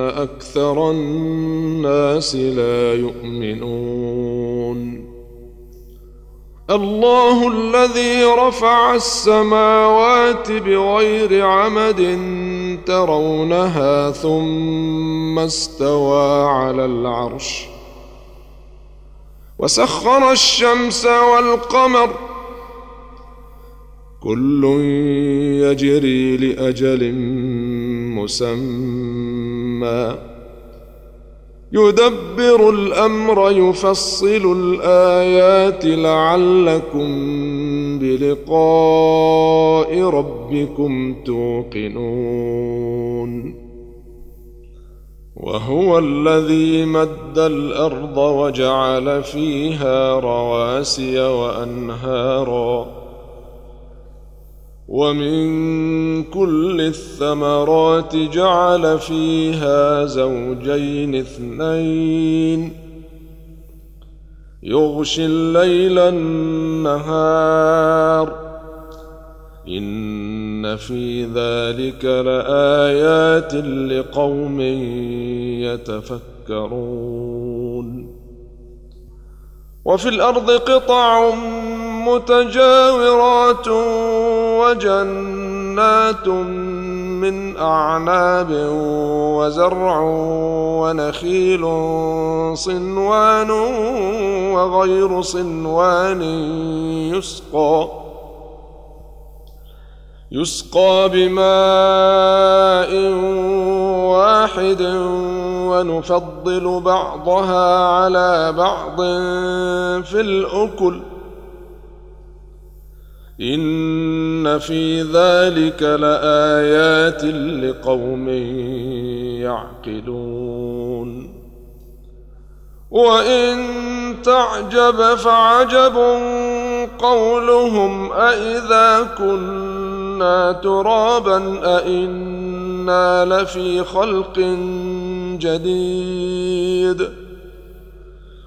أكثر الناس لا يؤمنون. الله الذي رفع السماوات بغير عمد ترونها ثم استوى على العرش وسخر الشمس والقمر. كل يجري لأجل مسمى. يدبر الأمر يفصل الآيات لعلكم بلقاء ربكم توقنون. وهو الذي مد الأرض وجعل فيها رواسي وأنهارا. ومن كل الثمرات جعل فيها زوجين اثنين. يغشي الليل النهار. إن في ذلك لآيات لقوم يتفكرون. وفي الأرض قطع متجاورات وجنات من أعناب وزرع ونخيل صنوان وغير صنوان يسقى يسقى بماء واحد ونفضل بعضها على بعض في الأكل إن في ذلك لآيات لقوم يعقلون. وإن تعجب فعجب قولهم أإذا كنا ترابا أإنا لفي خلق جديد.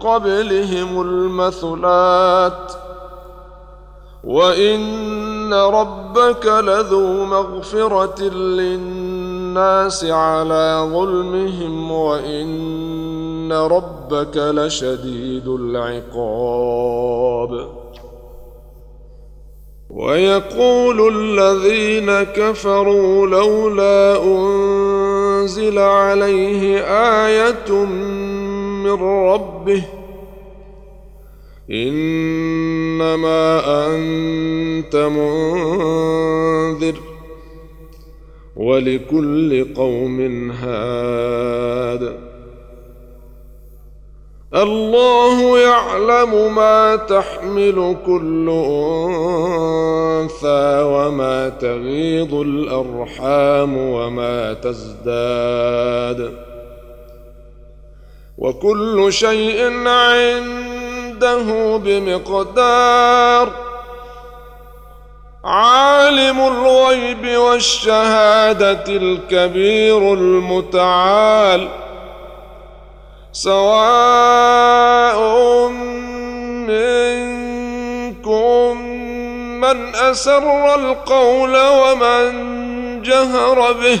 قبلهم المثلات وإن ربك لذو مغفرة للناس على ظلمهم وإن ربك لشديد العقاب. ويقول الذين كفروا لولا أنزل عليه آية من ربه. إنما أنت منذر ولكل قوم هاد. الله يعلم ما تحمل كل أنثى وما تغيض الأرحام وما تزداد. وكل شيء عنده بمقدار. عالم الغيب والشهادة الكبير المتعال. سواء منكم من أسر القول ومن جهر به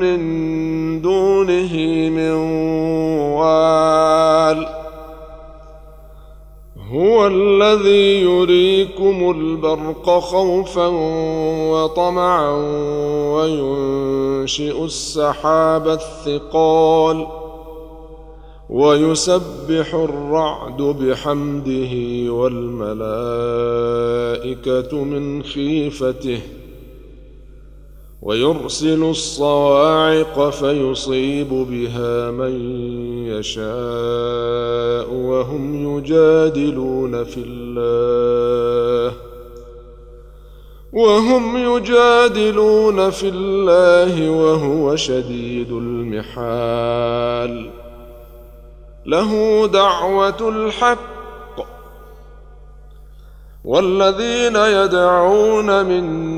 من دونه من وال هو الذي يريكم البرق خوفا وطمعا وينشئ السحاب الثقال ويسبح الرعد بحمده والملائكة من خيفته ويرسل الصواعق فيصيب بها من يشاء وهم يجادلون في الله وهم يجادلون في الله وهو شديد المحال له دعوة الحق والذين يدعون من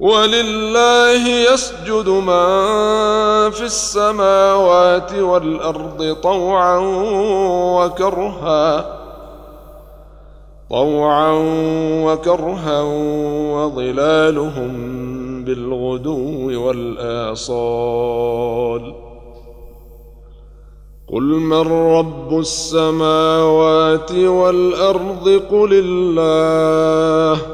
ولله يسجد من في السماوات والأرض طوعا وكرها طوعا وكرها وظلالهم بالغدو والآصال. قل من رب السماوات والأرض؟ قل الله.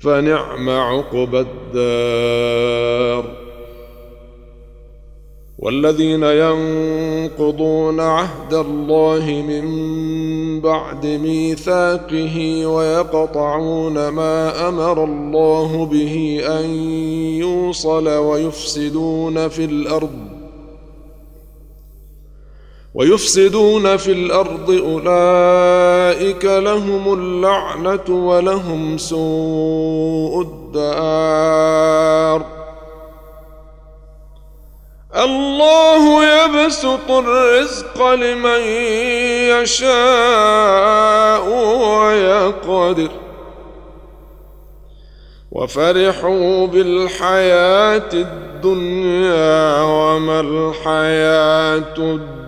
فنعم عقبى الدار. والذين ينقضون عهد الله من بعد ميثاقه ويقطعون ما أمر الله به أن يوصل ويفسدون في الأرض. ويفسدون في الأرض أولئك لهم اللعنة ولهم سوء الدار. الله يبسط الرزق لمن يشاء ويقدر. وفرحوا بالحياة الدنيا وما الحياة الدنيا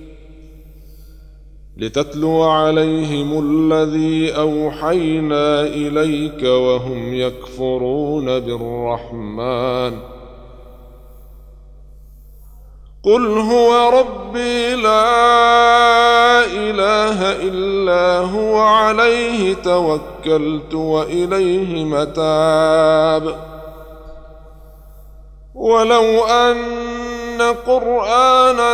لتتلو عليهم الذي أوحينا إليك وهم يكفرون بالرحمن. قل هو ربي لا إله إلا هو عليه توكلت وإليه متاب. ولو أن قرآنا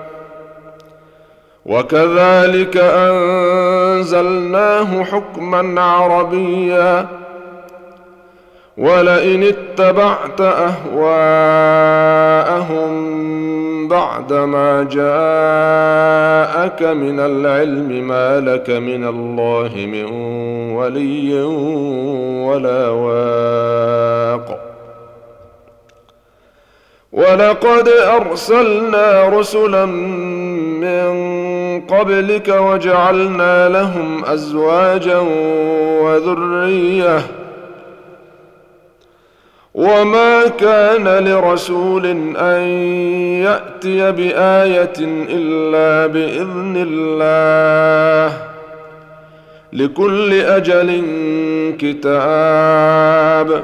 وكذلك أنزلناه حكما عربيا. ولئن اتبعت أهواءهم بعدما جاءك من العلم ما لك من الله من ولي ولا واق. ولقد أرسلنا رسلا من قبلك وجعلنا لهم أزواجا وذرية. وما كان لرسول أن يأتي بآية إلا بإذن الله. لكل أجل كتاب.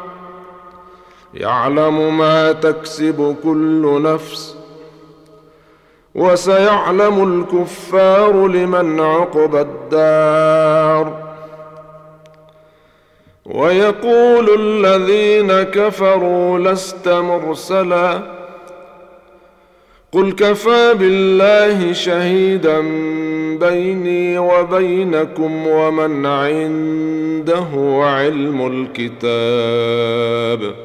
يعلم ما تكسب كل نفس وسيعلم الكفار لمن عقب الدار. ويقول الذين كفروا لست مرسلا قل كفى بالله شهيدا بيني وبينكم ومن عنده علم الكتاب.